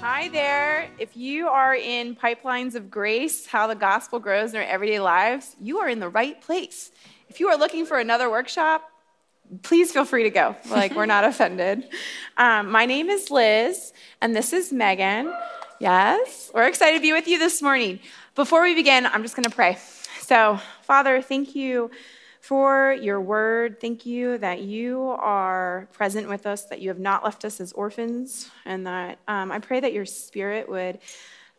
Hi there. If you are in Pipelines of Grace, how the gospel grows in our everyday lives, you are in the right place. If you are looking for another workshop, please feel free to go. Like, we're not offended. Um, my name is Liz, and this is Megan. Yes, we're excited to be with you this morning. Before we begin, I'm just going to pray. So, Father, thank you for your word. Thank you that you are present with us, that you have not left us as orphans, and that um, I pray that your spirit would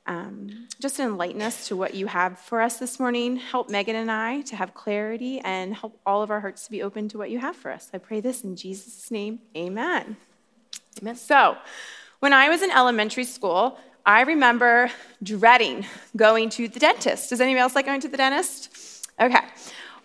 um, just enlighten us to what you have for us this morning. Help Megan and I to have clarity and help all of our hearts to be open to what you have for us. I pray this in Jesus' name. Amen. Amen. So, when I was in elementary school, I remember dreading going to the dentist. Does anybody else like going to the dentist? Okay.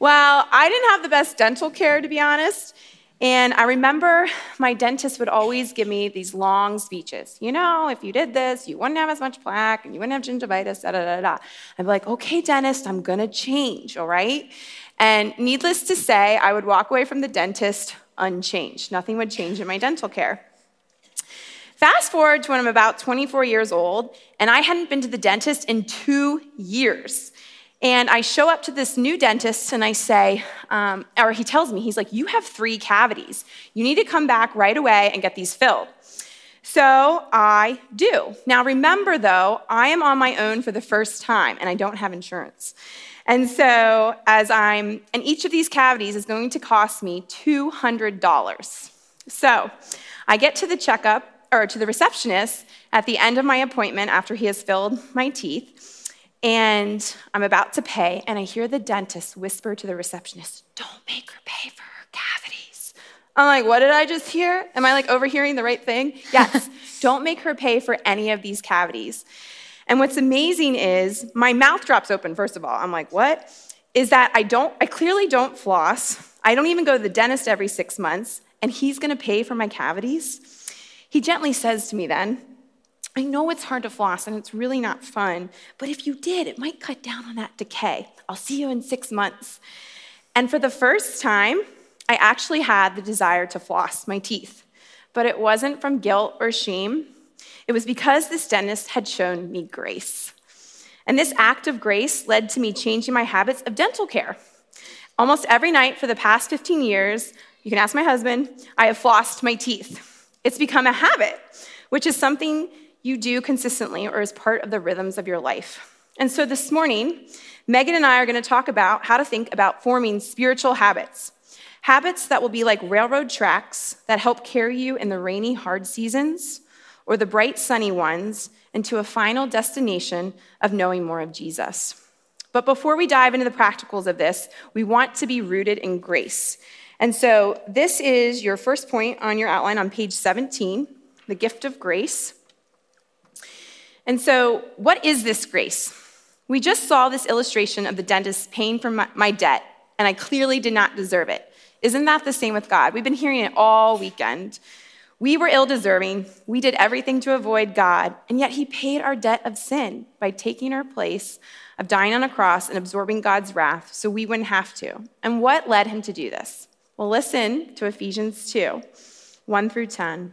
Well, I didn't have the best dental care, to be honest. And I remember my dentist would always give me these long speeches. You know, if you did this, you wouldn't have as much plaque and you wouldn't have gingivitis, da da da da. I'd be like, okay, dentist, I'm gonna change, all right? And needless to say, I would walk away from the dentist unchanged. Nothing would change in my dental care. Fast forward to when I'm about 24 years old, and I hadn't been to the dentist in two years. And I show up to this new dentist and I say, um, or he tells me, he's like, You have three cavities. You need to come back right away and get these filled. So I do. Now remember though, I am on my own for the first time and I don't have insurance. And so, as I'm, and each of these cavities is going to cost me $200. So I get to the checkup, or to the receptionist at the end of my appointment after he has filled my teeth. And I'm about to pay, and I hear the dentist whisper to the receptionist, Don't make her pay for her cavities. I'm like, What did I just hear? Am I like overhearing the right thing? Yes, don't make her pay for any of these cavities. And what's amazing is my mouth drops open, first of all. I'm like, What? Is that I don't, I clearly don't floss. I don't even go to the dentist every six months, and he's gonna pay for my cavities. He gently says to me then, I know it's hard to floss and it's really not fun, but if you did, it might cut down on that decay. I'll see you in six months. And for the first time, I actually had the desire to floss my teeth, but it wasn't from guilt or shame. It was because this dentist had shown me grace. And this act of grace led to me changing my habits of dental care. Almost every night for the past 15 years, you can ask my husband, I have flossed my teeth. It's become a habit, which is something you do consistently or as part of the rhythms of your life. And so this morning, Megan and I are going to talk about how to think about forming spiritual habits. Habits that will be like railroad tracks that help carry you in the rainy, hard seasons or the bright, sunny ones into a final destination of knowing more of Jesus. But before we dive into the practicals of this, we want to be rooted in grace. And so this is your first point on your outline on page 17 the gift of grace. And so, what is this grace? We just saw this illustration of the dentist paying for my, my, debt, and I clearly did not deserve it. Isn't that the same with God? We've been hearing it all weekend. We were ill deserving. We did everything to avoid God, and yet He paid our debt of sin by taking our place of dying on a cross and absorbing God's wrath so we wouldn't have to. And what led Him to do this? Well, listen to Ephesians 2 1 through 10.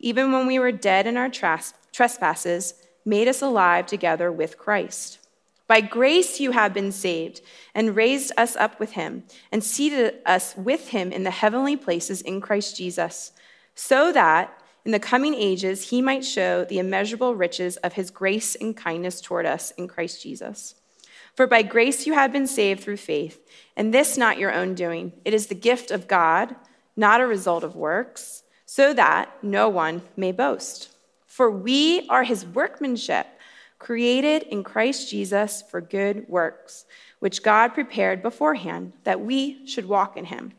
even when we were dead in our trespasses, made us alive together with Christ. By grace you have been saved, and raised us up with him, and seated us with him in the heavenly places in Christ Jesus, so that in the coming ages he might show the immeasurable riches of his grace and kindness toward us in Christ Jesus. For by grace you have been saved through faith, and this not your own doing. It is the gift of God, not a result of works so that no one may boast. For we are his workmanship, created in Christ Jesus for good works, which God prepared beforehand that we should walk in him.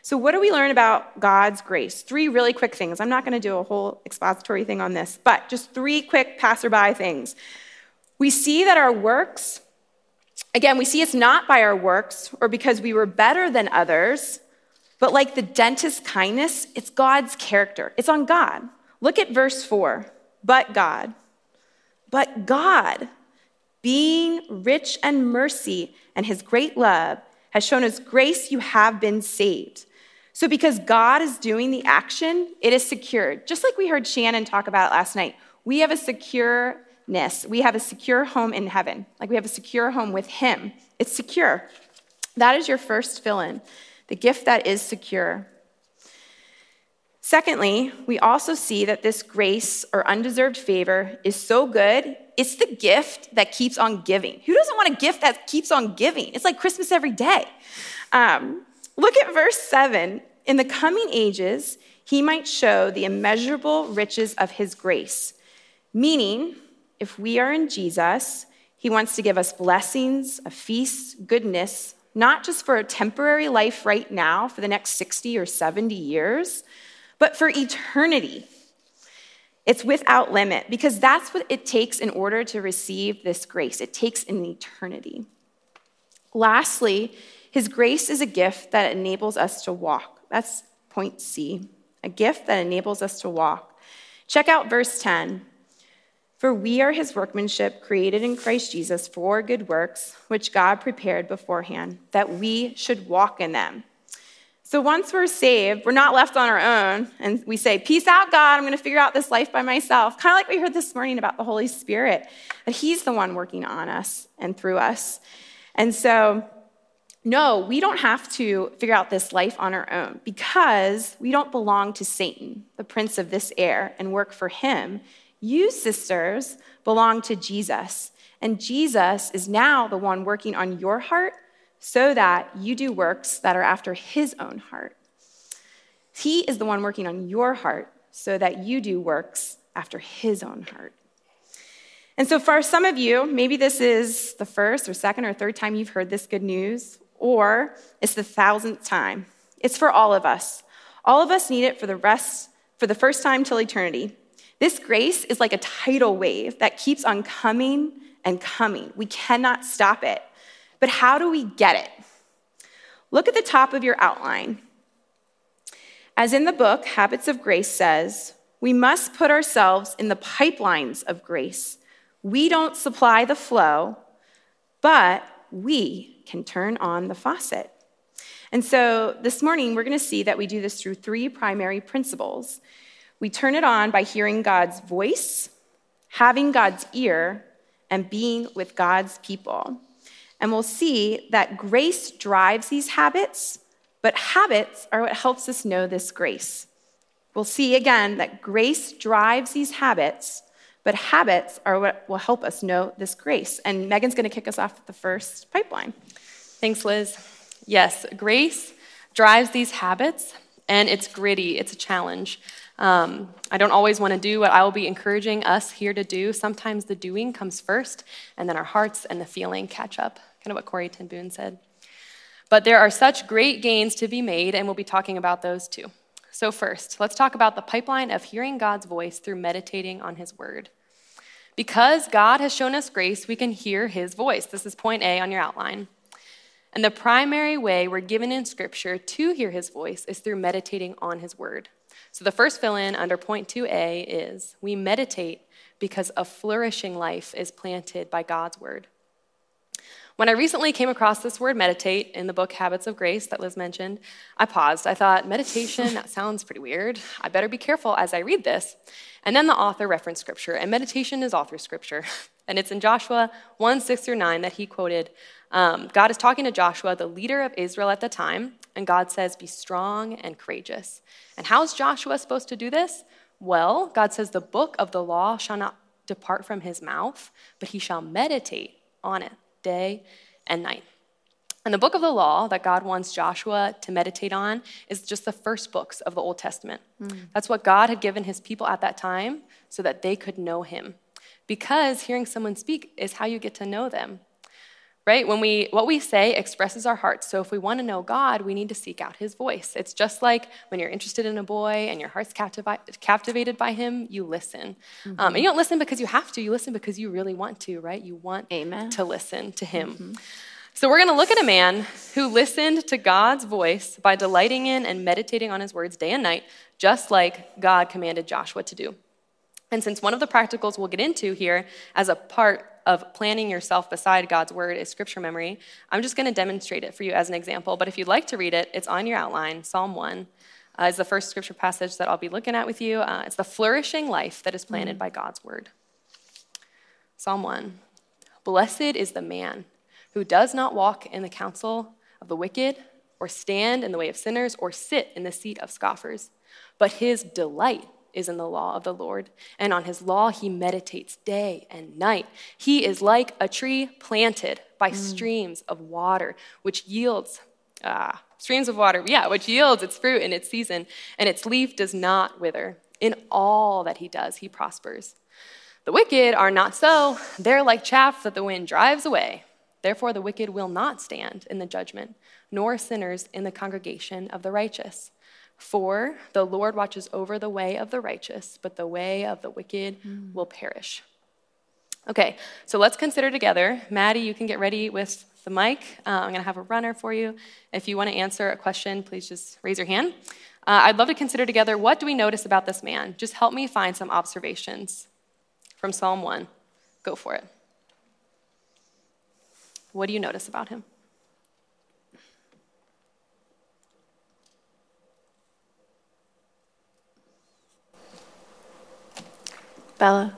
So, what do we learn about God's grace? Three really quick things. I'm not going to do a whole expository thing on this, but just three quick passerby things. We see that our works, again, we see it's not by our works or because we were better than others, but like the dentist's kindness, it's God's character. It's on God. Look at verse four. But God. But God, being rich and mercy and his great love, has shown us grace you have been saved. So, because God is doing the action, it is secured. Just like we heard Shannon talk about last night, we have a secureness. We have a secure home in heaven. Like we have a secure home with Him. It's secure. That is your first fill in, the gift that is secure. Secondly, we also see that this grace or undeserved favor is so good, it's the gift that keeps on giving. Who doesn't want a gift that keeps on giving? It's like Christmas every day. Um, look at verse 7. In the coming ages, he might show the immeasurable riches of his grace. Meaning, if we are in Jesus, he wants to give us blessings, a feast, goodness, not just for a temporary life right now, for the next 60 or 70 years but for eternity. It's without limit because that's what it takes in order to receive this grace. It takes an eternity. Lastly, his grace is a gift that enables us to walk. That's point C, a gift that enables us to walk. Check out verse 10. For we are his workmanship, created in Christ Jesus for good works, which God prepared beforehand, that we should walk in them. So once we're saved, we're not left on our own, and we say, Peace out, God, I'm going to figure out this life by myself. Kind of like we heard this morning about the Holy Spirit, that He's the one working on us and through us. And so, no, we don't have to figure out this life on our own because we don't belong to Satan, the prince of this air, and work for him. You, sisters, belong to Jesus. And Jesus is now the one working on your heart so that you do works that are after his own heart. He is the one working on your heart so that you do works after his own heart. And so, for some of you, maybe this is the first or second or third time you've heard this good news, or it's the thousandth time. It's for all of us. All of us need it for the rest, for the first time till eternity. This grace is like a tidal wave that keeps on coming and coming. We cannot stop it. But how do we get it? Look at the top of your outline. As in the book, Habits of Grace says, we must put ourselves in the pipelines of grace. We don't supply the flow, but we can turn on the faucet. And so this morning, we're going to see that we do this through three primary principles. We turn it on by hearing God's voice, having God's ear, and being with God's people. And we'll see that grace drives these habits, but habits are what helps us know this grace. We'll see again that grace drives these habits, but habits are what will help us know this grace. And Megan's going to kick us off with the first pipeline. Thanks, Liz. Yes, grace drives these habits, and it's gritty, it's a challenge. Um, I don't always want to do what I will be encouraging us here to do. Sometimes the doing comes first, and then our hearts and the feeling catch up kind of what Corrie ten Boom said. But there are such great gains to be made, and we'll be talking about those too. So, first, let's talk about the pipeline of hearing God's voice through meditating on His word. Because God has shown us grace, we can hear His voice. This is point A on your outline. And the primary way we're given in Scripture to hear His voice is through meditating on His word. So, the first fill in under point 2A is we meditate because a flourishing life is planted by God's word. When I recently came across this word meditate in the book Habits of Grace that Liz mentioned, I paused. I thought, meditation, that sounds pretty weird. I better be careful as I read this. And then the author referenced scripture, and meditation is all through scripture. And it's in Joshua 1 6 through 9 that he quoted. Um, God is talking to Joshua, the leader of Israel at the time, and God says, Be strong and courageous. And how's Joshua supposed to do this? Well, God says, The book of the law shall not depart from his mouth, but he shall meditate on it day and night. And the book of the law that God wants Joshua to meditate on is just the first books of the Old Testament. Mm. That's what God had given his people at that time so that they could know him. Because hearing someone speak is how you get to know them. Right? When we what we say expresses our hearts. So if we want to know God, we need to seek out his voice. It's just like when you're interested in a boy and your heart's captivi- captivated by him, you listen. Mm-hmm. Um, and you don't listen because you have to, you listen because you really want to, right? You want Amen. to listen to him. Mm-hmm. So we're going to look at a man who listened to God's voice by delighting in and meditating on his words day and night, just like God commanded Joshua to do. And since one of the practicals we'll get into here as a part of planning yourself beside God's word is scripture memory. I'm just going to demonstrate it for you as an example, but if you'd like to read it, it's on your outline. Psalm 1 uh, is the first scripture passage that I'll be looking at with you. Uh, it's the flourishing life that is planted mm. by God's word. Psalm 1 Blessed is the man who does not walk in the counsel of the wicked, or stand in the way of sinners, or sit in the seat of scoffers, but his delight is in the law of the Lord, and on his law he meditates day and night. He is like a tree planted by mm. streams of water, which yields, ah, streams of water, yeah, which yields its fruit in its season, and its leaf does not wither. In all that he does, he prospers. The wicked are not so. They're like chaff that the wind drives away. Therefore, the wicked will not stand in the judgment, nor sinners in the congregation of the righteous. For the Lord watches over the way of the righteous, but the way of the wicked mm. will perish. Okay, so let's consider together. Maddie, you can get ready with the mic. Uh, I'm going to have a runner for you. If you want to answer a question, please just raise your hand. Uh, I'd love to consider together what do we notice about this man? Just help me find some observations from Psalm 1. Go for it. What do you notice about him? Bella?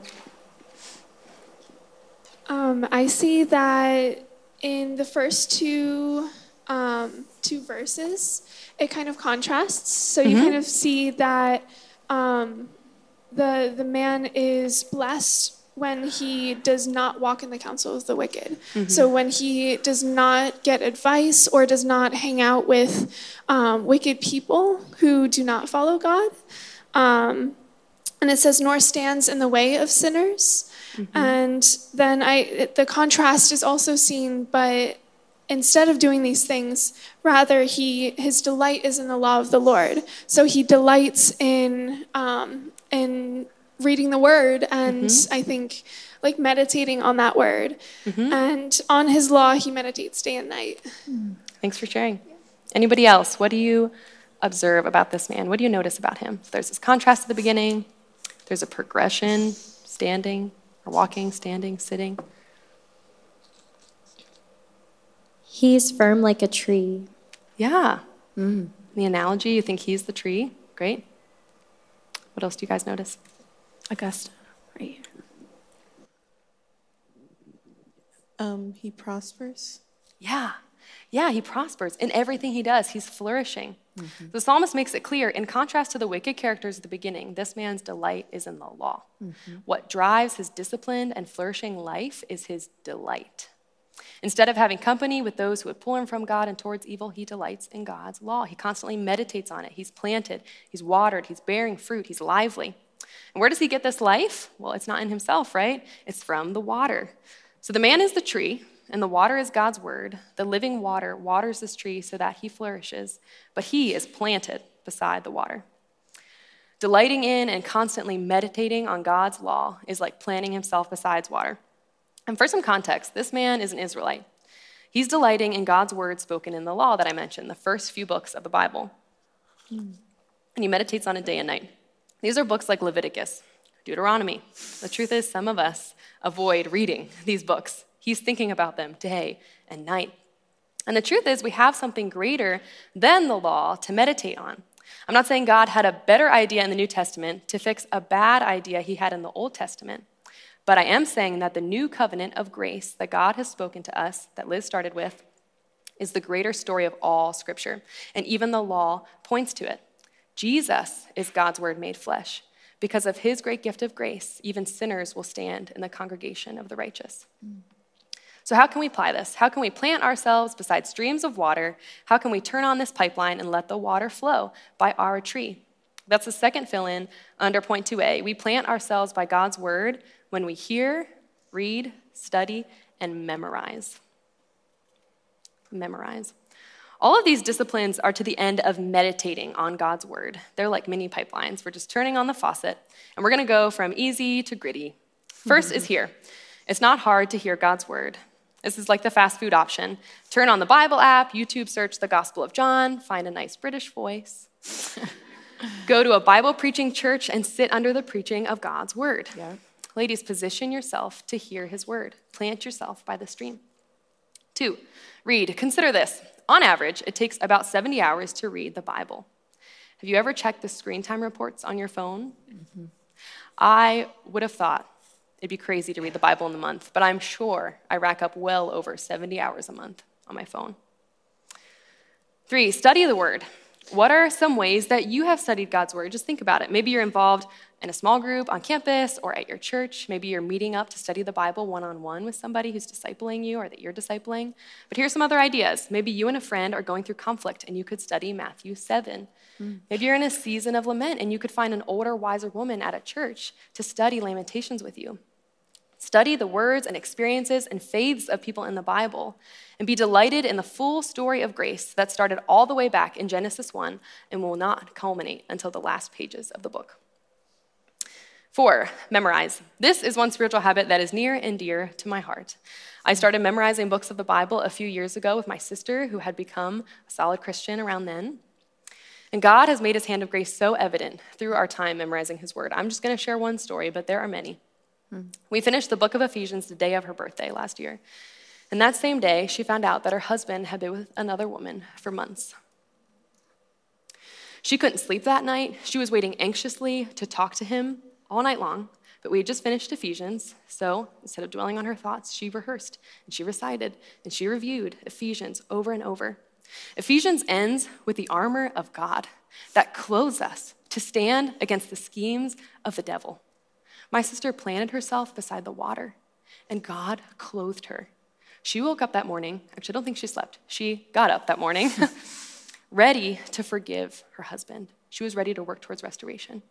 Um, I see that in the first two um, two verses, it kind of contrasts. So you mm-hmm. kind of see that um, the the man is blessed when he does not walk in the counsel of the wicked. Mm-hmm. So when he does not get advice or does not hang out with um, wicked people who do not follow God. Um, and it says nor stands in the way of sinners. Mm-hmm. and then i the contrast is also seen but instead of doing these things rather he his delight is in the law of the lord. So he delights in um, in reading the word and mm-hmm. i think like meditating on that word. Mm-hmm. and on his law he meditates day and night. Thanks for sharing. Anybody else? What do you observe about this man? What do you notice about him? So there's this contrast at the beginning there's a progression standing, or walking, standing, sitting. He's firm like a tree. Yeah. Mm. The analogy, you think he's the tree? Great. What else do you guys notice? Augusta, right here. Um, he prospers. Yeah. Yeah, he prospers in everything he does. He's flourishing. Mm-hmm. The psalmist makes it clear, in contrast to the wicked characters at the beginning, this man's delight is in the law. Mm-hmm. What drives his disciplined and flourishing life is his delight. Instead of having company with those who would pull him from God and towards evil, he delights in God's law. He constantly meditates on it. He's planted, he's watered, he's bearing fruit, he's lively. And where does he get this life? Well, it's not in himself, right? It's from the water. So the man is the tree, and the water is God's word. The living water waters this tree so that he flourishes, but he is planted beside the water. Delighting in and constantly meditating on God's law is like planting himself beside water. And for some context, this man is an Israelite. He's delighting in God's word spoken in the law that I mentioned, the first few books of the Bible. And he meditates on it day and night. These are books like Leviticus, Deuteronomy. The truth is, some of us avoid reading these books He's thinking about them day and night. And the truth is, we have something greater than the law to meditate on. I'm not saying God had a better idea in the New Testament to fix a bad idea he had in the Old Testament, but I am saying that the new covenant of grace that God has spoken to us, that Liz started with, is the greater story of all Scripture. And even the law points to it. Jesus is God's word made flesh. Because of his great gift of grace, even sinners will stand in the congregation of the righteous. Mm. So, how can we apply this? How can we plant ourselves beside streams of water? How can we turn on this pipeline and let the water flow by our tree? That's the second fill in under point 2a. We plant ourselves by God's word when we hear, read, study, and memorize. memorize. All of these disciplines are to the end of meditating on God's word. They're like mini pipelines. We're just turning on the faucet, and we're going to go from easy to gritty. First is hear. It's not hard to hear God's word. This is like the fast food option. Turn on the Bible app, YouTube search the Gospel of John, find a nice British voice. Go to a Bible preaching church and sit under the preaching of God's word. Yeah. Ladies, position yourself to hear his word. Plant yourself by the stream. Two, read. Consider this. On average, it takes about 70 hours to read the Bible. Have you ever checked the screen time reports on your phone? Mm-hmm. I would have thought it'd be crazy to read the Bible in a month, but I'm sure I rack up well over 70 hours a month on my phone. Three, study the word. What are some ways that you have studied God's word? Just think about it. Maybe you're involved in a small group on campus or at your church. Maybe you're meeting up to study the Bible one on one with somebody who's discipling you or that you're discipling. But here's some other ideas. Maybe you and a friend are going through conflict and you could study Matthew 7. Mm. Maybe you're in a season of lament and you could find an older, wiser woman at a church to study Lamentations with you. Study the words and experiences and faiths of people in the Bible and be delighted in the full story of grace that started all the way back in Genesis 1 and will not culminate until the last pages of the book. Four, memorize. This is one spiritual habit that is near and dear to my heart. I started memorizing books of the Bible a few years ago with my sister, who had become a solid Christian around then. And God has made his hand of grace so evident through our time memorizing his word. I'm just going to share one story, but there are many. We finished the book of Ephesians the day of her birthday last year. And that same day, she found out that her husband had been with another woman for months. She couldn't sleep that night. She was waiting anxiously to talk to him all night long. But we had just finished Ephesians, so instead of dwelling on her thoughts, she rehearsed and she recited and she reviewed Ephesians over and over. Ephesians ends with the armor of God that clothes us to stand against the schemes of the devil. My sister planted herself beside the water, and God clothed her. She woke up that morning. Actually, I don't think she slept. She got up that morning, ready to forgive her husband. She was ready to work towards restoration.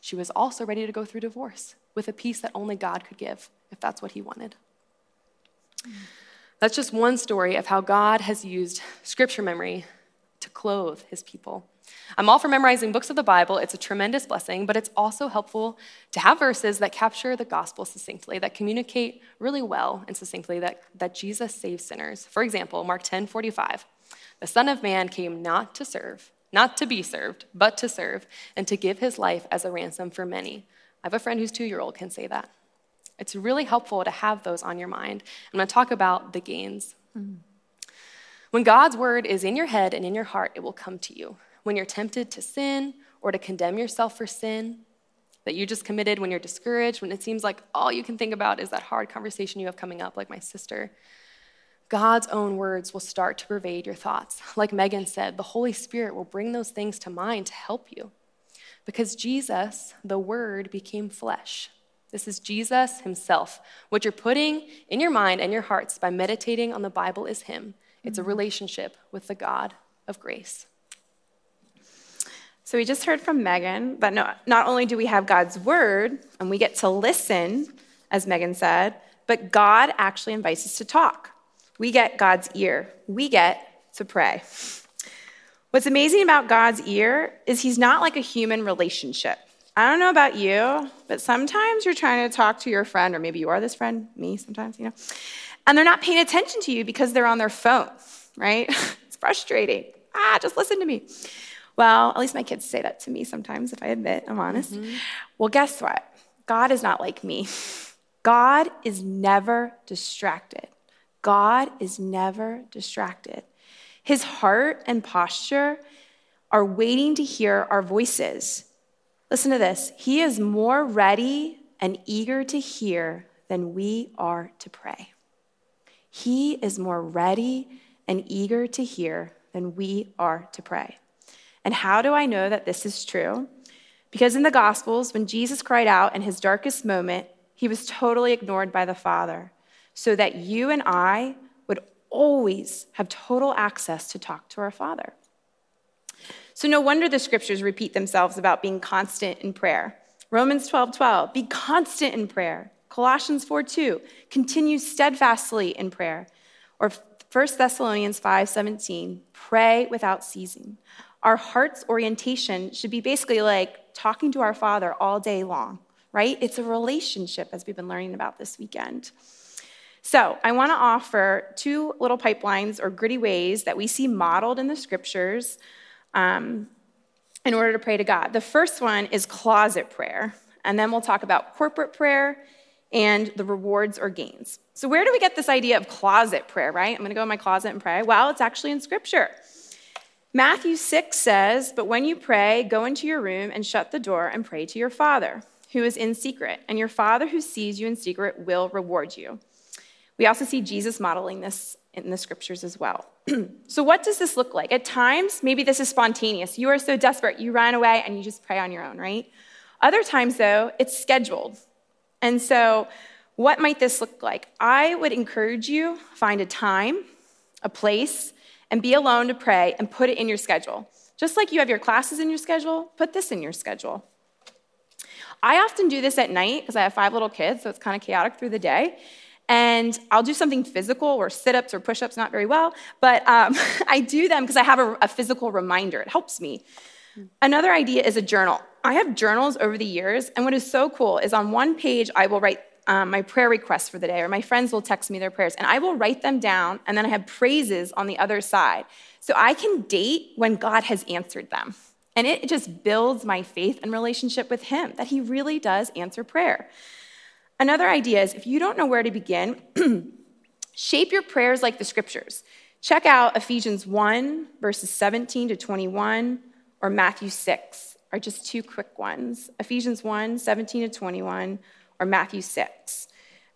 She was also ready to go through divorce with a peace that only God could give, if that's what He wanted. That's just one story of how God has used scripture memory to clothe His people I'm all for memorizing books of the Bible. It's a tremendous blessing, but it's also helpful to have verses that capture the gospel succinctly, that communicate really well and succinctly that, that Jesus saves sinners. For example, Mark 10 45. The Son of Man came not to serve, not to be served, but to serve, and to give his life as a ransom for many. I have a friend whose two year old can say that. It's really helpful to have those on your mind. I'm going to talk about the gains. Mm-hmm. When God's word is in your head and in your heart, it will come to you when you're tempted to sin or to condemn yourself for sin that you just committed, when you're discouraged, when it seems like all you can think about is that hard conversation you have coming up, like my sister. God's own words will start to pervade your thoughts. Like Megan said, the Holy Spirit will bring those things to mind to help you. Because Jesus, the Word, became flesh. This is Jesus Himself. What you're putting in your mind and your hearts by meditating on the Bible is Him. It's a mm-hmm. relationship with the God of grace. So we just heard from Megan that no, not only do we have God's word and we get to listen, as Megan said, but God actually invites us to talk. We get God's ear, we get to pray. What's amazing about God's ear is he's not like a human relationship. I don't know about you, but sometimes you're trying to talk to your friend, or maybe you are this friend, me sometimes, you know, and they're not paying attention to you because they're on their phone, right? it's frustrating. Ah, just listen to me. Well, at least my kids say that to me sometimes, if I admit, I'm honest. Mm-hmm. Well, guess what? God is not like me. God is never distracted. God is never distracted. His heart and posture are waiting to hear our voices. Listen to this He is more ready and eager to hear than we are to pray. He is more ready and eager to hear than we are to pray. And how do I know that this is true? Because in the Gospels, when Jesus cried out in his darkest moment, he was totally ignored by the Father, so that you and I would always have total access to talk to our Father. So, no wonder the scriptures repeat themselves about being constant in prayer. Romans 12 12, be constant in prayer. Colossians 4 2, continue steadfastly in prayer. Or 1 Thessalonians 5:17, pray without ceasing. Our heart's orientation should be basically like talking to our Father all day long, right? It's a relationship, as we've been learning about this weekend. So, I want to offer two little pipelines or gritty ways that we see modeled in the scriptures um, in order to pray to God. The first one is closet prayer, and then we'll talk about corporate prayer and the rewards or gains. So, where do we get this idea of closet prayer, right? I'm going to go in my closet and pray. Well, it's actually in Scripture. Matthew 6 says, But when you pray, go into your room and shut the door and pray to your Father who is in secret, and your Father who sees you in secret will reward you. We also see Jesus modeling this in the scriptures as well. so, what does this look like? At times, maybe this is spontaneous. You are so desperate, you run away and you just pray on your own, right? Other times, though, it's scheduled. And so, what might this look like? I would encourage you find a time, a place, and be alone to pray and put it in your schedule. Just like you have your classes in your schedule, put this in your schedule. I often do this at night because I have five little kids, so it's kind of chaotic through the day. And I'll do something physical or sit ups or push ups, not very well, but um, I do them because I have a, a physical reminder. It helps me. Another idea is a journal. I have journals over the years, and what is so cool is on one page, I will write um, my prayer requests for the day, or my friends will text me their prayers, and I will write them down, and then I have praises on the other side. So I can date when God has answered them. And it just builds my faith and relationship with Him that He really does answer prayer. Another idea is if you don't know where to begin, shape your prayers like the scriptures. Check out Ephesians 1, verses 17 to 21, or Matthew 6 are just two quick ones Ephesians 1 17 to 21, or Matthew 6.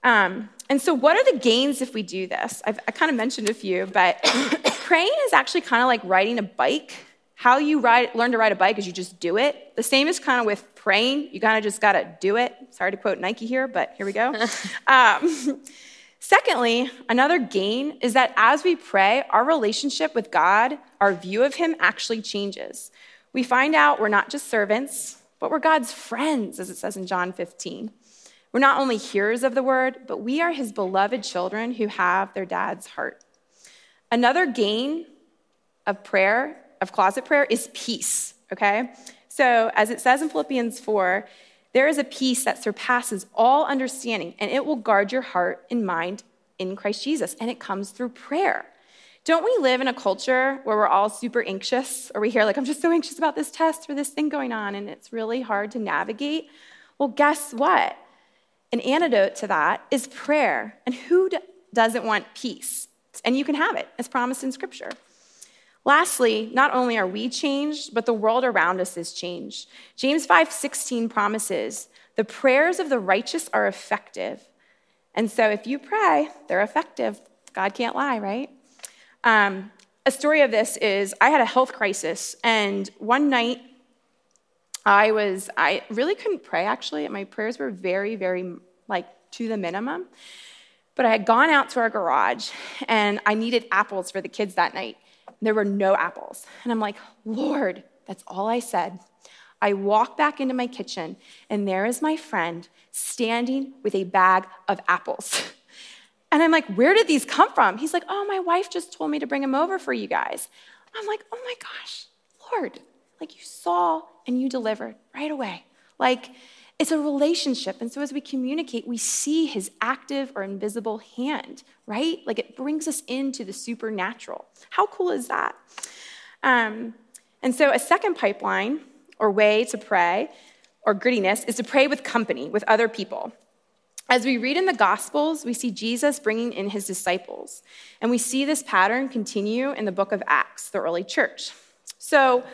Um, and so, what are the gains if we do this? I've, I kind of mentioned a few, but praying is actually kind of like riding a bike. How you ride, learn to ride a bike is you just do it. The same is kind of with praying. You kind of just got to do it. Sorry to quote Nike here, but here we go. um, secondly, another gain is that as we pray, our relationship with God, our view of Him actually changes we find out we're not just servants, but we're God's friends, as it says in John 15. We're not only hearers of the word, but we are his beloved children who have their dad's heart. Another gain of prayer, of closet prayer, is peace, okay? So, as it says in Philippians 4, there is a peace that surpasses all understanding, and it will guard your heart and mind in Christ Jesus, and it comes through prayer. Don't we live in a culture where we're all super anxious, or we hear, like, I'm just so anxious about this test or this thing going on, and it's really hard to navigate? Well, guess what? An antidote to that is prayer. And who doesn't want peace? And you can have it, as promised in Scripture. Lastly, not only are we changed, but the world around us is changed. James 5:16 promises, "The prayers of the righteous are effective." And so if you pray, they're effective. God can't lie, right? Um, a story of this is I had a health crisis, and one night I was, I really couldn't pray actually. My prayers were very, very like to the minimum. But I had gone out to our garage and I needed apples for the kids that night. There were no apples. And I'm like, Lord, that's all I said. I walk back into my kitchen, and there is my friend standing with a bag of apples. And I'm like, where did these come from? He's like, oh, my wife just told me to bring them over for you guys. I'm like, oh my gosh, Lord, like you saw and you delivered right away. Like it's a relationship. And so as we communicate, we see his active or invisible hand, right? Like it brings us into the supernatural. How cool is that? Um, and so a second pipeline or way to pray or grittiness is to pray with company, with other people. As we read in the Gospels, we see Jesus bringing in his disciples. And we see this pattern continue in the book of Acts, the early church. So,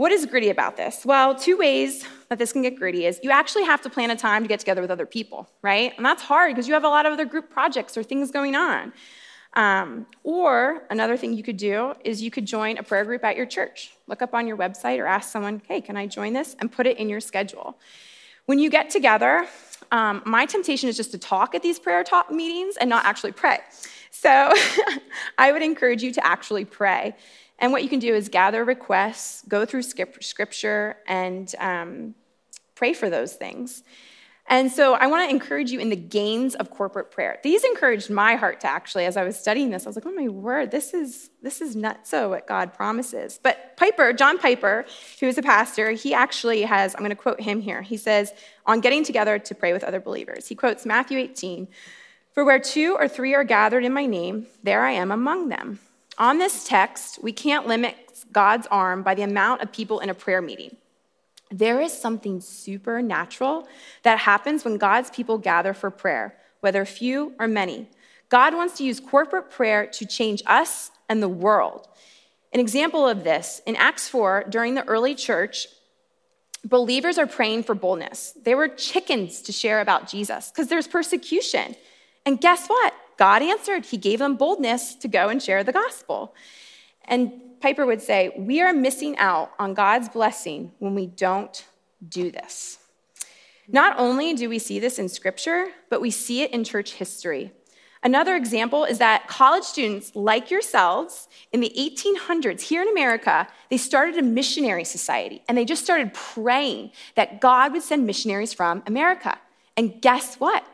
what is gritty about this? Well, two ways that this can get gritty is you actually have to plan a time to get together with other people, right? And that's hard because you have a lot of other group projects or things going on. Um, or another thing you could do is you could join a prayer group at your church. Look up on your website or ask someone, hey, can I join this? And put it in your schedule. When you get together, um, my temptation is just to talk at these prayer talk meetings and not actually pray. So I would encourage you to actually pray. And what you can do is gather requests, go through scripture, and um, pray for those things. And so I want to encourage you in the gains of corporate prayer. These encouraged my heart to actually, as I was studying this, I was like, oh my word, this is this is not so what God promises. But Piper, John Piper, who is a pastor, he actually has, I'm going to quote him here. He says, on getting together to pray with other believers, he quotes Matthew 18, for where two or three are gathered in my name, there I am among them. On this text, we can't limit God's arm by the amount of people in a prayer meeting. There is something supernatural that happens when God's people gather for prayer, whether few or many. God wants to use corporate prayer to change us and the world. An example of this, in Acts 4, during the early church, believers are praying for boldness. They were chickens to share about Jesus because there's persecution. And guess what? God answered. He gave them boldness to go and share the gospel. And Piper would say, We are missing out on God's blessing when we don't do this. Not only do we see this in scripture, but we see it in church history. Another example is that college students like yourselves in the 1800s here in America, they started a missionary society and they just started praying that God would send missionaries from America. And guess what?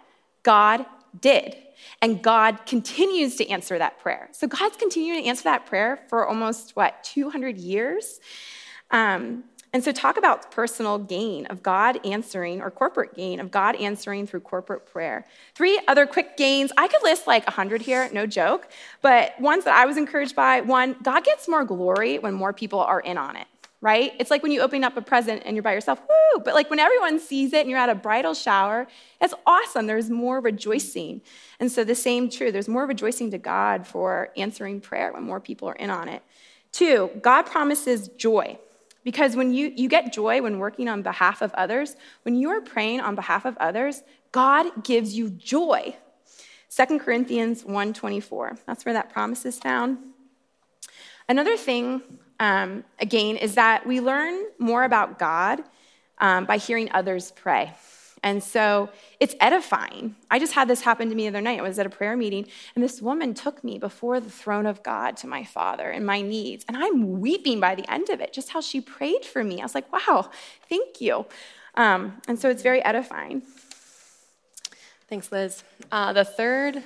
God did. And God continues to answer that prayer. So God's continuing to answer that prayer for almost, what, 200 years? Um, and so, talk about personal gain of God answering, or corporate gain of God answering through corporate prayer. Three other quick gains. I could list like 100 here, no joke, but ones that I was encouraged by one, God gets more glory when more people are in on it right? It's like when you open up a present and you're by yourself, woo! But like when everyone sees it and you're at a bridal shower, it's awesome. There's more rejoicing. And so the same true, there's more rejoicing to God for answering prayer when more people are in on it. Two, God promises joy. Because when you, you get joy when working on behalf of others, when you are praying on behalf of others, God gives you joy. 2 Corinthians 1:24. That's where that promise is found. Another thing um, again, is that we learn more about God um, by hearing others pray. And so it's edifying. I just had this happen to me the other night. I was at a prayer meeting, and this woman took me before the throne of God to my father and my needs. And I'm weeping by the end of it, just how she prayed for me. I was like, wow, thank you. Um, and so it's very edifying. Thanks, Liz. Uh, the third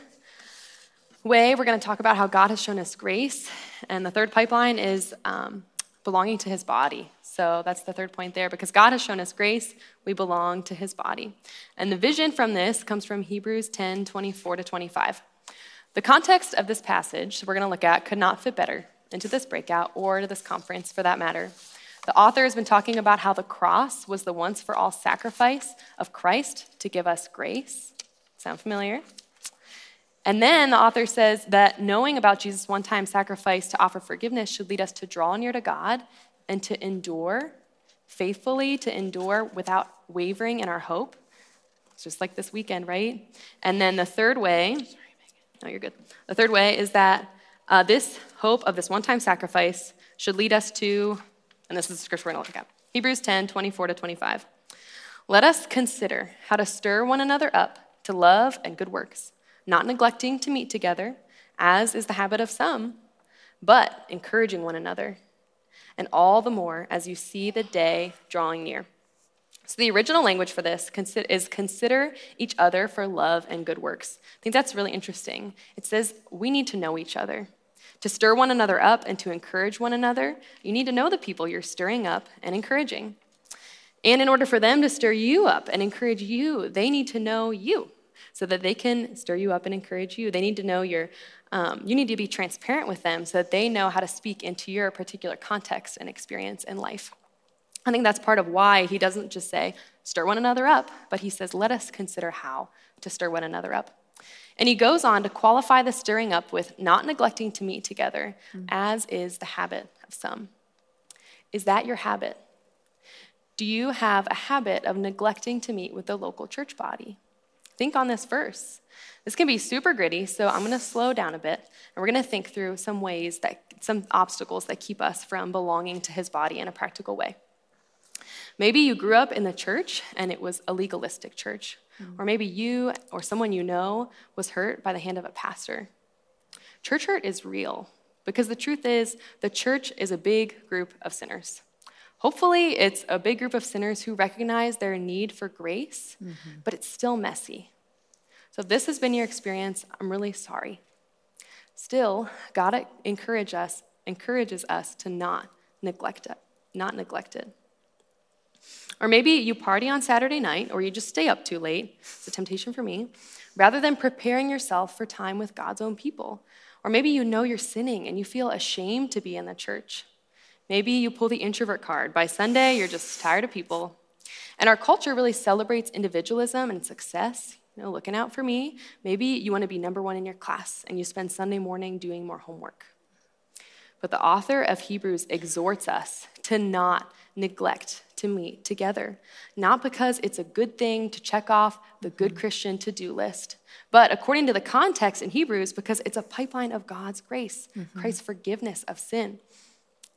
way, we're going to talk about how God has shown us grace. And the third pipeline is um, belonging to his body. So that's the third point there. Because God has shown us grace, we belong to his body. And the vision from this comes from Hebrews 10 24 to 25. The context of this passage we're going to look at could not fit better into this breakout or to this conference for that matter. The author has been talking about how the cross was the once for all sacrifice of Christ to give us grace. Sound familiar? And then the author says that knowing about Jesus' one time sacrifice to offer forgiveness should lead us to draw near to God and to endure faithfully, to endure without wavering in our hope. It's just like this weekend, right? And then the third way, no, you're good. The third way is that uh, this hope of this one time sacrifice should lead us to, and this is the scripture we're going to look at Hebrews 10 24 to 25. Let us consider how to stir one another up to love and good works not neglecting to meet together, as is the habit of some, but encouraging one another, and all the more as you see the day drawing near. So, the original language for this is consider each other for love and good works. I think that's really interesting. It says we need to know each other. To stir one another up and to encourage one another, you need to know the people you're stirring up and encouraging. And in order for them to stir you up and encourage you, they need to know you so that they can stir you up and encourage you. They need to know your, um, you need to be transparent with them so that they know how to speak into your particular context and experience in life. I think that's part of why he doesn't just say, stir one another up, but he says, let us consider how to stir one another up. And he goes on to qualify the stirring up with not neglecting to meet together, mm-hmm. as is the habit of some. Is that your habit? Do you have a habit of neglecting to meet with the local church body? Think on this verse. This can be super gritty, so I'm going to slow down a bit and we're going to think through some ways that, some obstacles that keep us from belonging to his body in a practical way. Maybe you grew up in the church and it was a legalistic church, mm-hmm. or maybe you or someone you know was hurt by the hand of a pastor. Church hurt is real because the truth is, the church is a big group of sinners Hopefully, it's a big group of sinners who recognize their need for grace, mm-hmm. but it's still messy. So if this has been your experience, I'm really sorry. Still, God encourage us, encourages us to not neglect it, not neglect it. Or maybe you party on Saturday night, or you just stay up too late. It's a temptation for me. Rather than preparing yourself for time with God's own people. Or maybe you know you're sinning and you feel ashamed to be in the church. Maybe you pull the introvert card. By Sunday, you're just tired of people. And our culture really celebrates individualism and success, you know, looking out for me. Maybe you want to be number one in your class and you spend Sunday morning doing more homework. But the author of Hebrews exhorts us to not neglect to meet together, not because it's a good thing to check off the good Christian to do list, but according to the context in Hebrews, because it's a pipeline of God's grace, mm-hmm. Christ's forgiveness of sin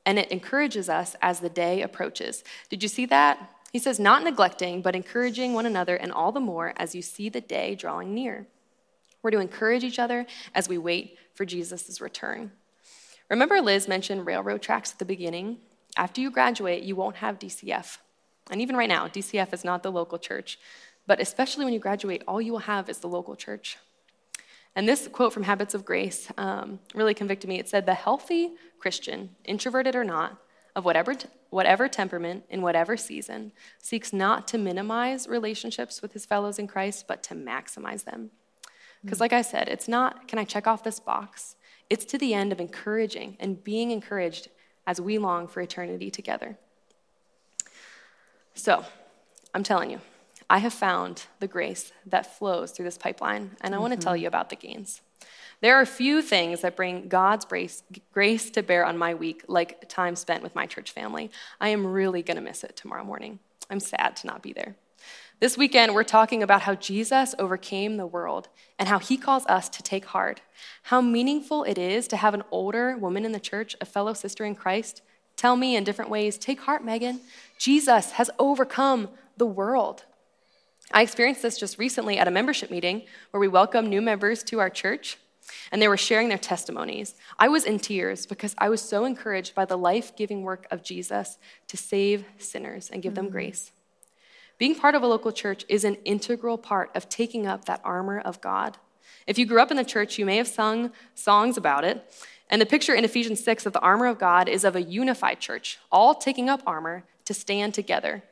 and it encourages us as the day approaches. Did you see that? He says, not neglecting, but encouraging one another, and all the more as you see the day drawing near. We're to encourage each other as we wait for Jesus' return. Remember, Liz mentioned railroad tracks at the beginning? After you graduate, you won't have DCF. And even right now, DCF is not the local church. But especially when you graduate, all you will have is the local church. And this quote from Habits of Grace um, really convicted me. It said, The healthy Christian, introverted or not, of whatever, whatever temperament, in whatever season, seeks not to minimize relationships with his fellows in Christ, but to maximize them. Because, like I said, it's not, can I check off this box? It's to the end of encouraging and being encouraged as we long for eternity together. So, I'm telling you, I have found the grace that flows through this pipeline, and I want to tell mm-hmm. you about the gains. There are a few things that bring God's grace, grace to bear on my week, like time spent with my church family. I am really going to miss it tomorrow morning. I'm sad to not be there. This weekend, we're talking about how Jesus overcame the world and how he calls us to take heart. How meaningful it is to have an older woman in the church, a fellow sister in Christ, tell me in different ways take heart, Megan. Jesus has overcome the world. I experienced this just recently at a membership meeting where we welcomed new members to our church and they were sharing their testimonies. I was in tears because I was so encouraged by the life giving work of Jesus to save sinners and give mm-hmm. them grace. Being part of a local church is an integral part of taking up that armor of God. If you grew up in the church, you may have sung songs about it. And the picture in Ephesians 6 of the armor of God is of a unified church, all taking up armor to stand together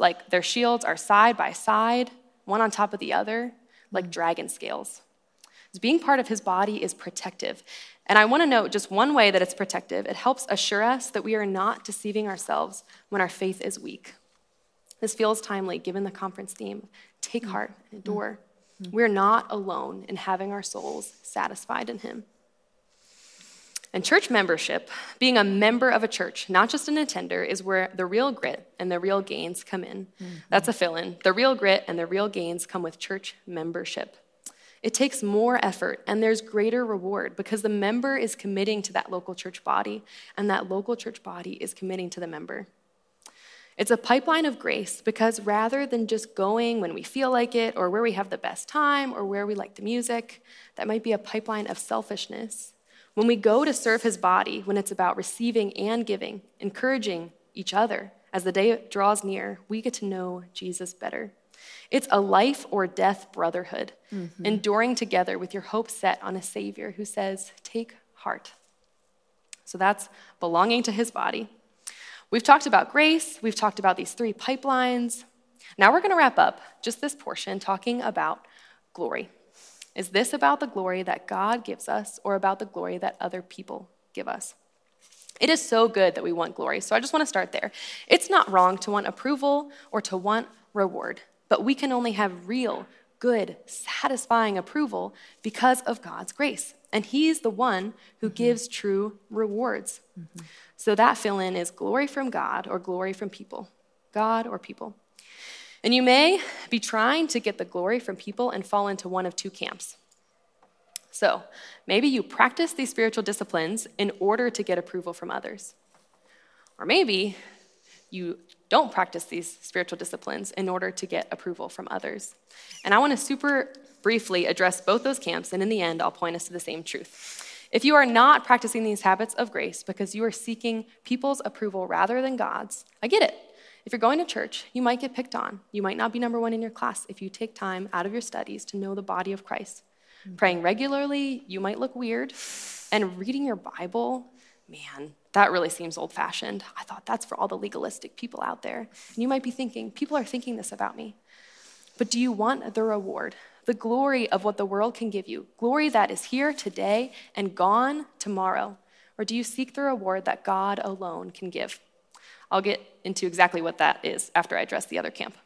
like their shields are side by side, one on top of the other, like hmm. dragon scales. Being part of his body is protective. And I want to note just one way that it's protective it helps assure us that we are not deceiving ourselves when our faith is weak. This feels timely given the conference theme take hmm. heart and hmm. endure. We're not alone in having our souls satisfied in him. And church membership, being a member of a church, not just an attender, is where the real grit and the real gains come in. Mm-hmm. That's a fill in. The real grit and the real gains come with church membership. It takes more effort and there's greater reward because the member is committing to that local church body and that local church body is committing to the member. It's a pipeline of grace because rather than just going when we feel like it or where we have the best time or where we like the music, that might be a pipeline of selfishness when we go to serve his body, when it's about receiving and giving, encouraging each other, as the day draws near, we get to know Jesus better. It's a life or death brotherhood, mm-hmm. enduring together with your hope set on a Savior who says, Take heart. So that's belonging to his body. We've talked about grace, we've talked about these three pipelines. Now we're going to wrap up just this portion talking about glory. Is this about the glory that God gives us or about the glory that other people give us? It is so good that we want glory. So I just want to start there. It's not wrong to want approval or to want reward, but we can only have real, good, satisfying approval because of God's grace. And He's the one who mm-hmm. gives true rewards. Mm-hmm. So that fill in is glory from God or glory from people. God or people. And you may be trying to get the glory from people and fall into one of two camps. So maybe you practice these spiritual disciplines in order to get approval from others. Or maybe you don't practice these spiritual disciplines in order to get approval from others. And I want to super briefly address both those camps, and in the end, I'll point us to the same truth. If you are not practicing these habits of grace because you are seeking people's approval rather than God's, I get it. If you're going to church, you might get picked on. You might not be number one in your class if you take time out of your studies to know the body of Christ. Mm-hmm. Praying regularly, you might look weird. And reading your Bible, man, that really seems old fashioned. I thought that's for all the legalistic people out there. And you might be thinking, people are thinking this about me. But do you want the reward, the glory of what the world can give you, glory that is here today and gone tomorrow? Or do you seek the reward that God alone can give? I'll get into exactly what that is after I address the other camp.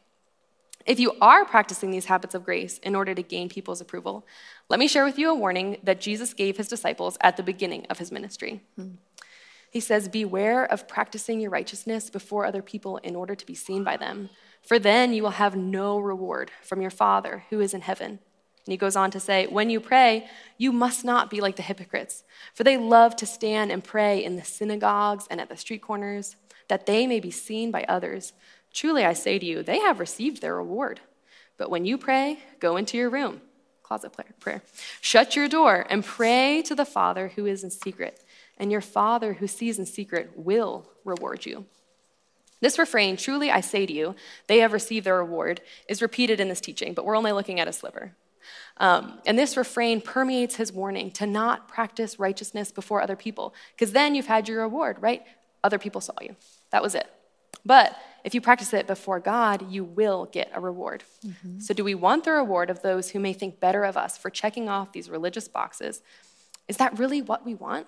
If you are practicing these habits of grace in order to gain people's approval, let me share with you a warning that Jesus gave his disciples at the beginning of his ministry. Hmm. He says, Beware of practicing your righteousness before other people in order to be seen by them, for then you will have no reward from your Father who is in heaven. And he goes on to say, When you pray, you must not be like the hypocrites, for they love to stand and pray in the synagogues and at the street corners, that they may be seen by others. Truly, I say to you, they have received their reward. But when you pray, go into your room, closet prayer, shut your door, and pray to the Father who is in secret, and your Father who sees in secret will reward you. This refrain, truly I say to you, they have received their reward, is repeated in this teaching, but we're only looking at a sliver. Um, and this refrain permeates his warning to not practice righteousness before other people, because then you've had your reward, right? Other people saw you. That was it. But if you practice it before God, you will get a reward. Mm-hmm. So, do we want the reward of those who may think better of us for checking off these religious boxes? Is that really what we want?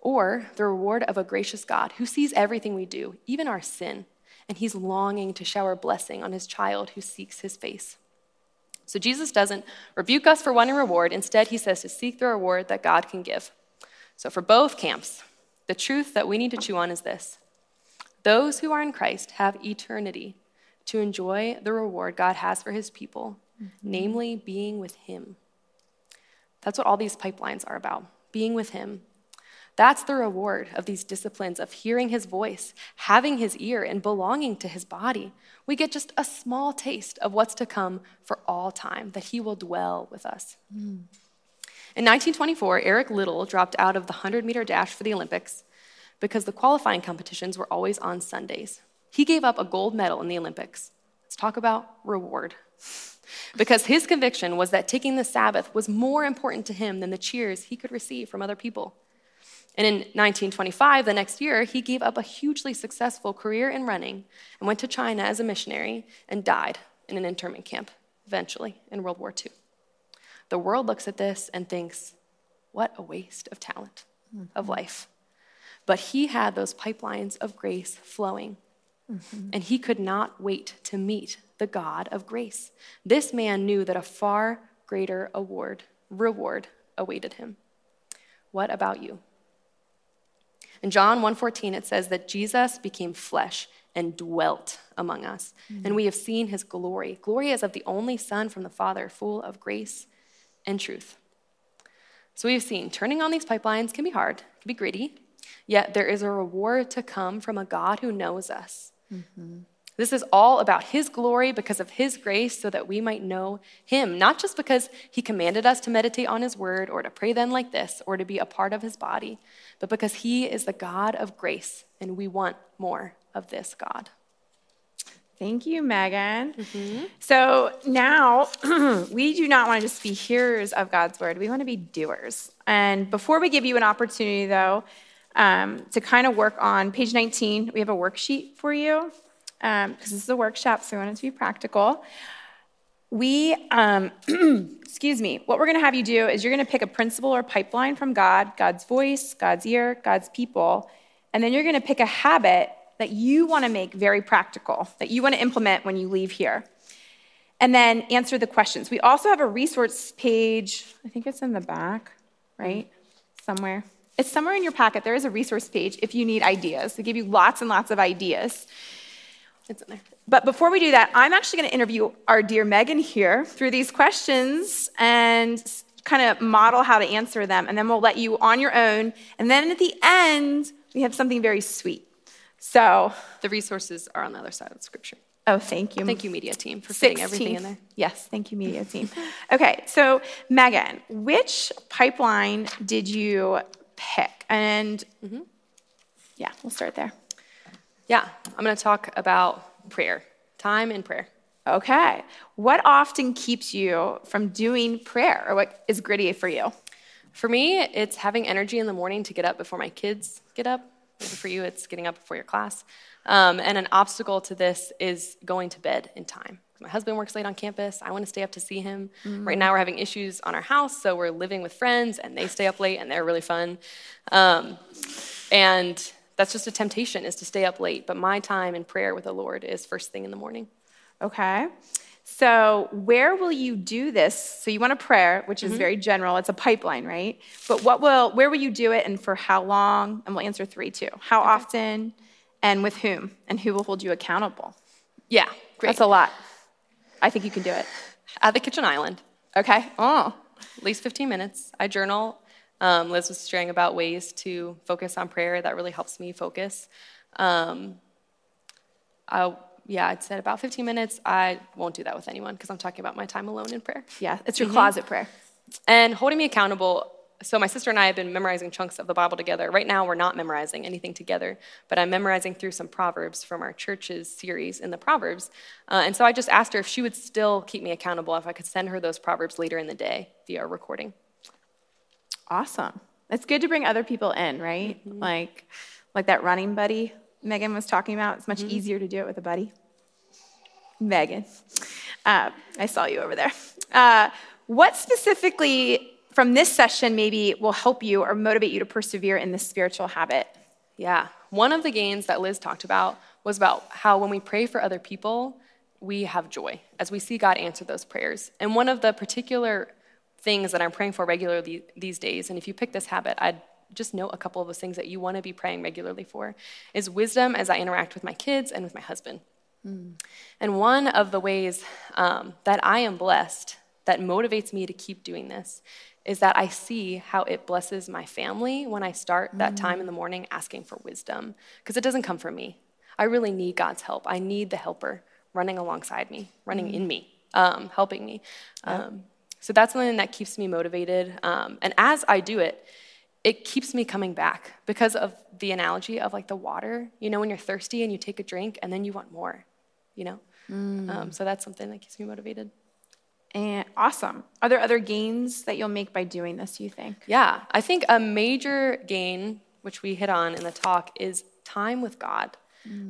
Or the reward of a gracious God who sees everything we do, even our sin, and he's longing to shower blessing on his child who seeks his face? So, Jesus doesn't rebuke us for wanting reward. Instead, he says to seek the reward that God can give. So, for both camps, the truth that we need to chew on is this those who are in Christ have eternity to enjoy the reward God has for his people, mm-hmm. namely being with him. That's what all these pipelines are about being with him. That's the reward of these disciplines of hearing his voice, having his ear, and belonging to his body. We get just a small taste of what's to come for all time, that he will dwell with us. Mm. In 1924, Eric Liddell dropped out of the 100 meter dash for the Olympics because the qualifying competitions were always on Sundays. He gave up a gold medal in the Olympics. Let's talk about reward. Because his conviction was that taking the Sabbath was more important to him than the cheers he could receive from other people. And in 1925, the next year, he gave up a hugely successful career in running and went to China as a missionary and died in an internment camp, eventually, in World War II. The world looks at this and thinks, what a waste of talent, mm-hmm. of life. But he had those pipelines of grace flowing. Mm-hmm. And he could not wait to meet the God of grace. This man knew that a far greater award, reward awaited him. What about you? In John 1:14 it says that Jesus became flesh and dwelt among us. Mm-hmm. And we have seen his glory. Glory as of the only son from the Father, full of grace and truth. So we've seen turning on these pipelines can be hard, can be gritty, Yet there is a reward to come from a God who knows us. Mm-hmm. This is all about His glory because of His grace, so that we might know Him, not just because He commanded us to meditate on His word or to pray then like this or to be a part of His body, but because He is the God of grace, and we want more of this God. Thank you, Megan. Mm-hmm. So now we do not want to just be hearers of God's word, we want to be doers. And before we give you an opportunity, though, um, to kind of work on page 19. We have a worksheet for you because um, this is a workshop, so we want it to be practical. We, um, excuse me, what we're going to have you do is you're going to pick a principle or pipeline from God, God's voice, God's ear, God's people, and then you're going to pick a habit that you want to make very practical, that you want to implement when you leave here. And then answer the questions. We also have a resource page, I think it's in the back, right? Somewhere. It's somewhere in your packet. There is a resource page if you need ideas. They give you lots and lots of ideas. It's in there. But before we do that, I'm actually going to interview our dear Megan here through these questions and kind of model how to answer them. And then we'll let you on your own. And then at the end, we have something very sweet. So the resources are on the other side of the scripture. Oh, thank you. Thank you, media team, for fitting everything in there. Yes, thank you, media team. Okay, so Megan, which pipeline did you pick? And Mm-hmm. yeah, we'll start there. Yeah, I'm going to talk about prayer, time in prayer. Okay, what often keeps you from doing prayer, or what is gritty for you? For me, it's having energy in the morning to get up before my kids get up. Maybe for you, it's getting up before your class. Um, and an obstacle to this is going to bed in time. My husband works late on campus. I want to stay up to see him. Right now, we're having issues on our house, so we're living with friends, and they stay up late, and they're really fun. Um, and that's just a temptation is to stay up late. But my time in prayer with the Lord is first thing in the morning. Okay. So, where will you do this? So, you want a prayer, which is very general. It's a pipeline, right? But what will, where will you do it, and for how long? And we'll answer three too. How often, and with whom, and who will hold you accountable? Yeah, great. That's a lot. I think you can do it. At the kitchen island. Okay. Oh, at least 15 minutes. I journal. Um, Liz was sharing about ways to focus on prayer. That really helps me focus. Um, I, yeah, I'd said about 15 minutes. I won't do that with anyone because I'm talking about my time alone in prayer. yeah. It's your closet prayer. And holding me accountable. So, my sister and I have been memorizing chunks of the Bible together. Right now, we're not memorizing anything together, but I'm memorizing through some Proverbs from our church's series in the Proverbs. Uh, and so, I just asked her if she would still keep me accountable, if I could send her those Proverbs later in the day via a recording. Awesome. It's good to bring other people in, right? Like, like that running buddy Megan was talking about. It's much easier to do it with a buddy. Megan, uh, I saw you over there. Uh, what specifically from this session maybe will help you or motivate you to persevere in this spiritual habit? Yeah. One of the gains that Liz talked about was about how when we pray for other people, we have joy as we see God answer those prayers. And one of the particular things that I'm praying for regularly these days, and if you pick this habit, I'd just note a couple of those things that you want to be praying regularly for, is wisdom as I interact with my kids and with my husband. And one of the ways um, that I am blessed that motivates me to keep doing this is that I see how it blesses my family when I start that time in the morning asking for wisdom, because it doesn't come from me. I really need God's help. I need the helper running alongside me, running in me, um, helping me. Um, so that's something that keeps me motivated. Um, and as I do it, it keeps me coming back because of the analogy of like the water. You know, when you're thirsty and you take a drink and then you want more, you know? Um, so that's something that keeps me motivated. And awesome. Are there other gains that you'll make by doing this, you think? Yeah, I think a major gain, which we hit on in the talk, is time with God.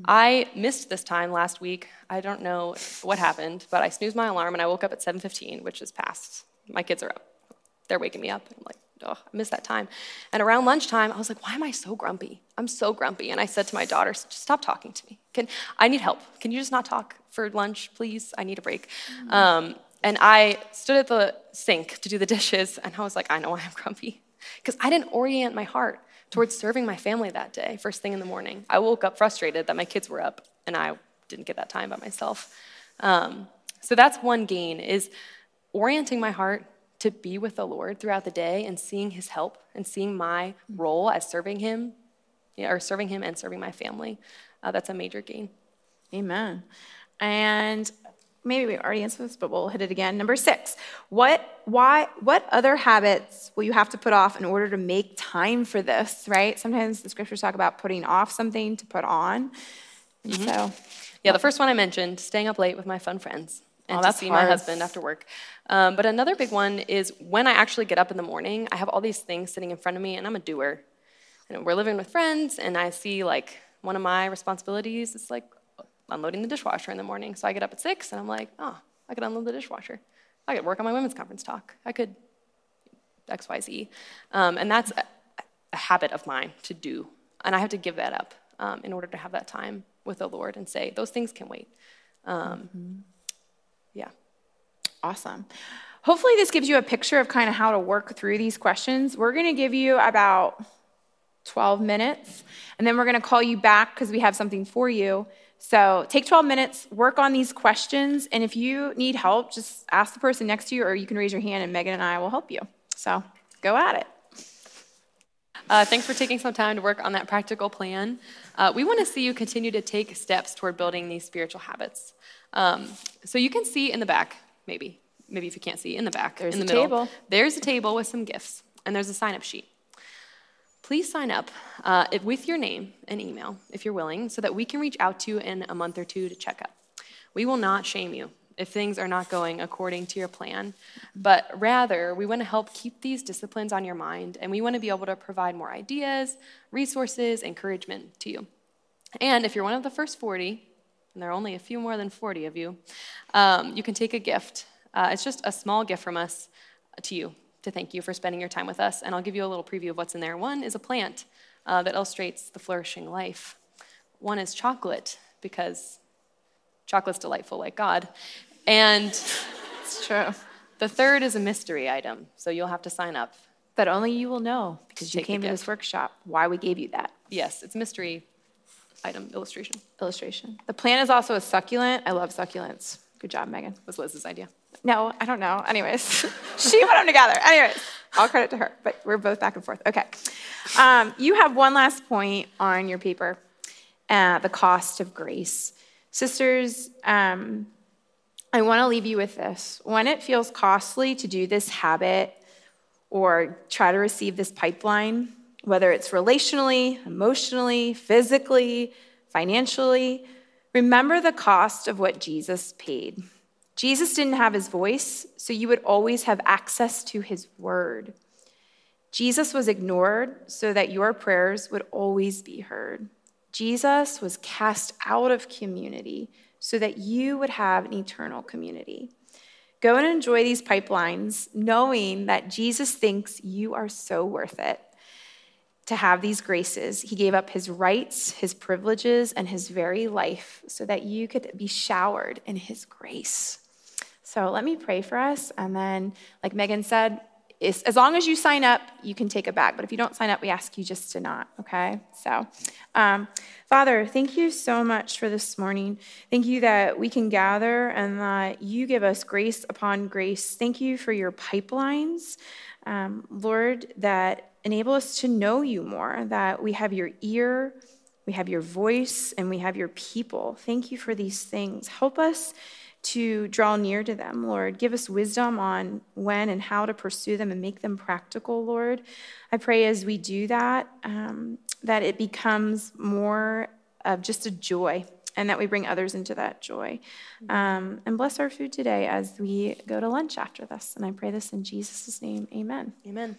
I missed this time last week. I don't know what happened, but I snoozed my alarm and I woke up at 7:15, which is past. My kids are up. They're waking me up. I'm like, oh, I missed that time. And around lunchtime, I was like, why am I so grumpy? I'm so grumpy. And I said to my daughter, just stop talking to me. Can I need help? Can you just not talk for lunch, please? I need a break. Um, and I stood at the sink to do the dishes, and I was like, I know why I'm grumpy. Because I didn't orient my heart towards serving my family that day, first thing in the morning. I woke up frustrated that my kids were up, and I didn't get that time by myself. Um, so that's one gain, is orienting my heart to be with the Lord throughout the day and seeing his help and seeing my role as serving him, or serving him and serving my family. Uh, that's a major gain. Amen. And maybe we already answered this, but we'll hit it again. Number six, what, why, what other habits will you have to put off in order to make time for this, right? Sometimes the scriptures talk about putting off something to put on. And So, Yeah, the first one I mentioned, staying up late with my fun friends and Oh, to see my husband after work. Um, but another big one is when I actually get up in the morning, I have all these things sitting in front of me, and I'm a doer. And we're living with friends, and I see like one of my responsibilities is like unloading the dishwasher in the morning. So I get up at six, and I'm like, oh, I could unload the dishwasher. I could work on my women's conference talk. I could X, Y, Z. Um, and that's a, a habit of mine to do. And I have to give that up um, in order to have that time with the Lord and say, those things can wait. Um, Yeah. awesome. Hopefully, this gives you a picture of kind of how to work through these questions. We're going to give you about 12 minutes, and then we're going to call you back because we have something for you. So take 12 minutes, work on these questions, and if you need help, just ask the person next to you, or you can raise your hand, and Megan and I will help you. So go at it. Uh, thanks for taking some time to work on that practical plan. Uh, we want to see you continue to take steps toward building these spiritual habits. Um, so you can see in the back, maybe, maybe if you can't see, in the back, There's in the a middle, table. there's a table with some gifts, and there's a sign up sheet. Please sign up uh, if- with your name and email if you're willing so that we can reach out to you in a month or two to check up. We will not shame you if things are not going according to your plan, but rather we want to help keep these disciplines on your mind and we want to be able to provide more ideas, resources, encouragement to you. And if you're one of the first 40, and there are only a few more than 40 of you, um, you can take a gift. Uh, it's just a small gift from us to you to thank you for spending your time with us. And I'll give you a little preview of what's in there. One is a plant uh, that illustrates the flourishing life, one is chocolate, because chocolate's delightful like God. And It's true. the third is a mystery item, so you'll have to sign up. That only you will know because you came to this workshop, why we gave you that Yes, it's a mystery item illustration. illustration. The plant is also a succulent. I love succulents. Good job, Megan. Was Liz's idea. No, I don't know. Anyways, she put them together. Anyways, all credit to her, but we're both back and forth. Okay. Um, you have one last point on your paper uh, the cost of grace. Sisters, um, I want to leave you with this. When it feels costly to do this habit or try to receive this pipeline, whether it's relationally, emotionally, physically, financially, remember the cost of what Jesus paid. Jesus didn't have his voice, so you would always have access to his word. Jesus was ignored so that your prayers would always be heard. Jesus was cast out of community so that you would have an eternal community. Go and enjoy these pipelines, knowing that Jesus thinks you are so worth it to have these graces. He gave up his rights, his privileges, and his very life so that you could be showered in his grace. So let me pray for us. And then, like Megan said, as long as you sign up, you can take it back. But if you don't sign up, we ask you just to not, okay? So, um, Father, thank you so much for this morning. Thank you that we can gather and that you give us grace upon grace. Thank you for your pipelines, um, Lord, that enable us to know you more, that we have your ear, we have your voice, and we have your people. Thank you for these things. Help us to draw near to them, Lord. Give us wisdom on when and how to pursue them and make them practical, Lord. I pray as we do that, um, that it becomes more of just a joy and that we bring others into that joy. Um, and bless our food today as we go to lunch after this. And I pray this in Jesus' name. Amen. Amen.